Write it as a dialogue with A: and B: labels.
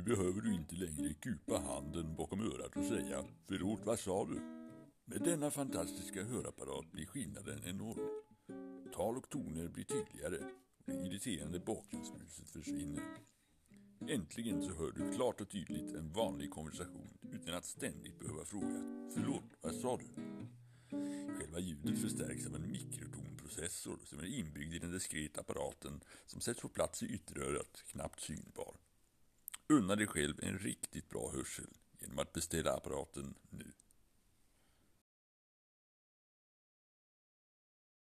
A: Nu behöver du inte längre kupa handen bakom örat och säga ”Förlåt, vad sa du?” Med denna fantastiska hörapparat blir skillnaden enorm. Tal och toner blir tydligare och det irriterande bakgrundsbruset försvinner. Äntligen så hör du klart och tydligt en vanlig konversation utan att ständigt behöva fråga ”Förlåt, vad sa du?” Själva ljudet förstärks av en mikrotonprocessor som är inbyggd i den diskreta apparaten som sätts på plats i ytterörat, knappt synbar. Unna dig själv en riktigt bra hörsel genom att beställa apparaten nu.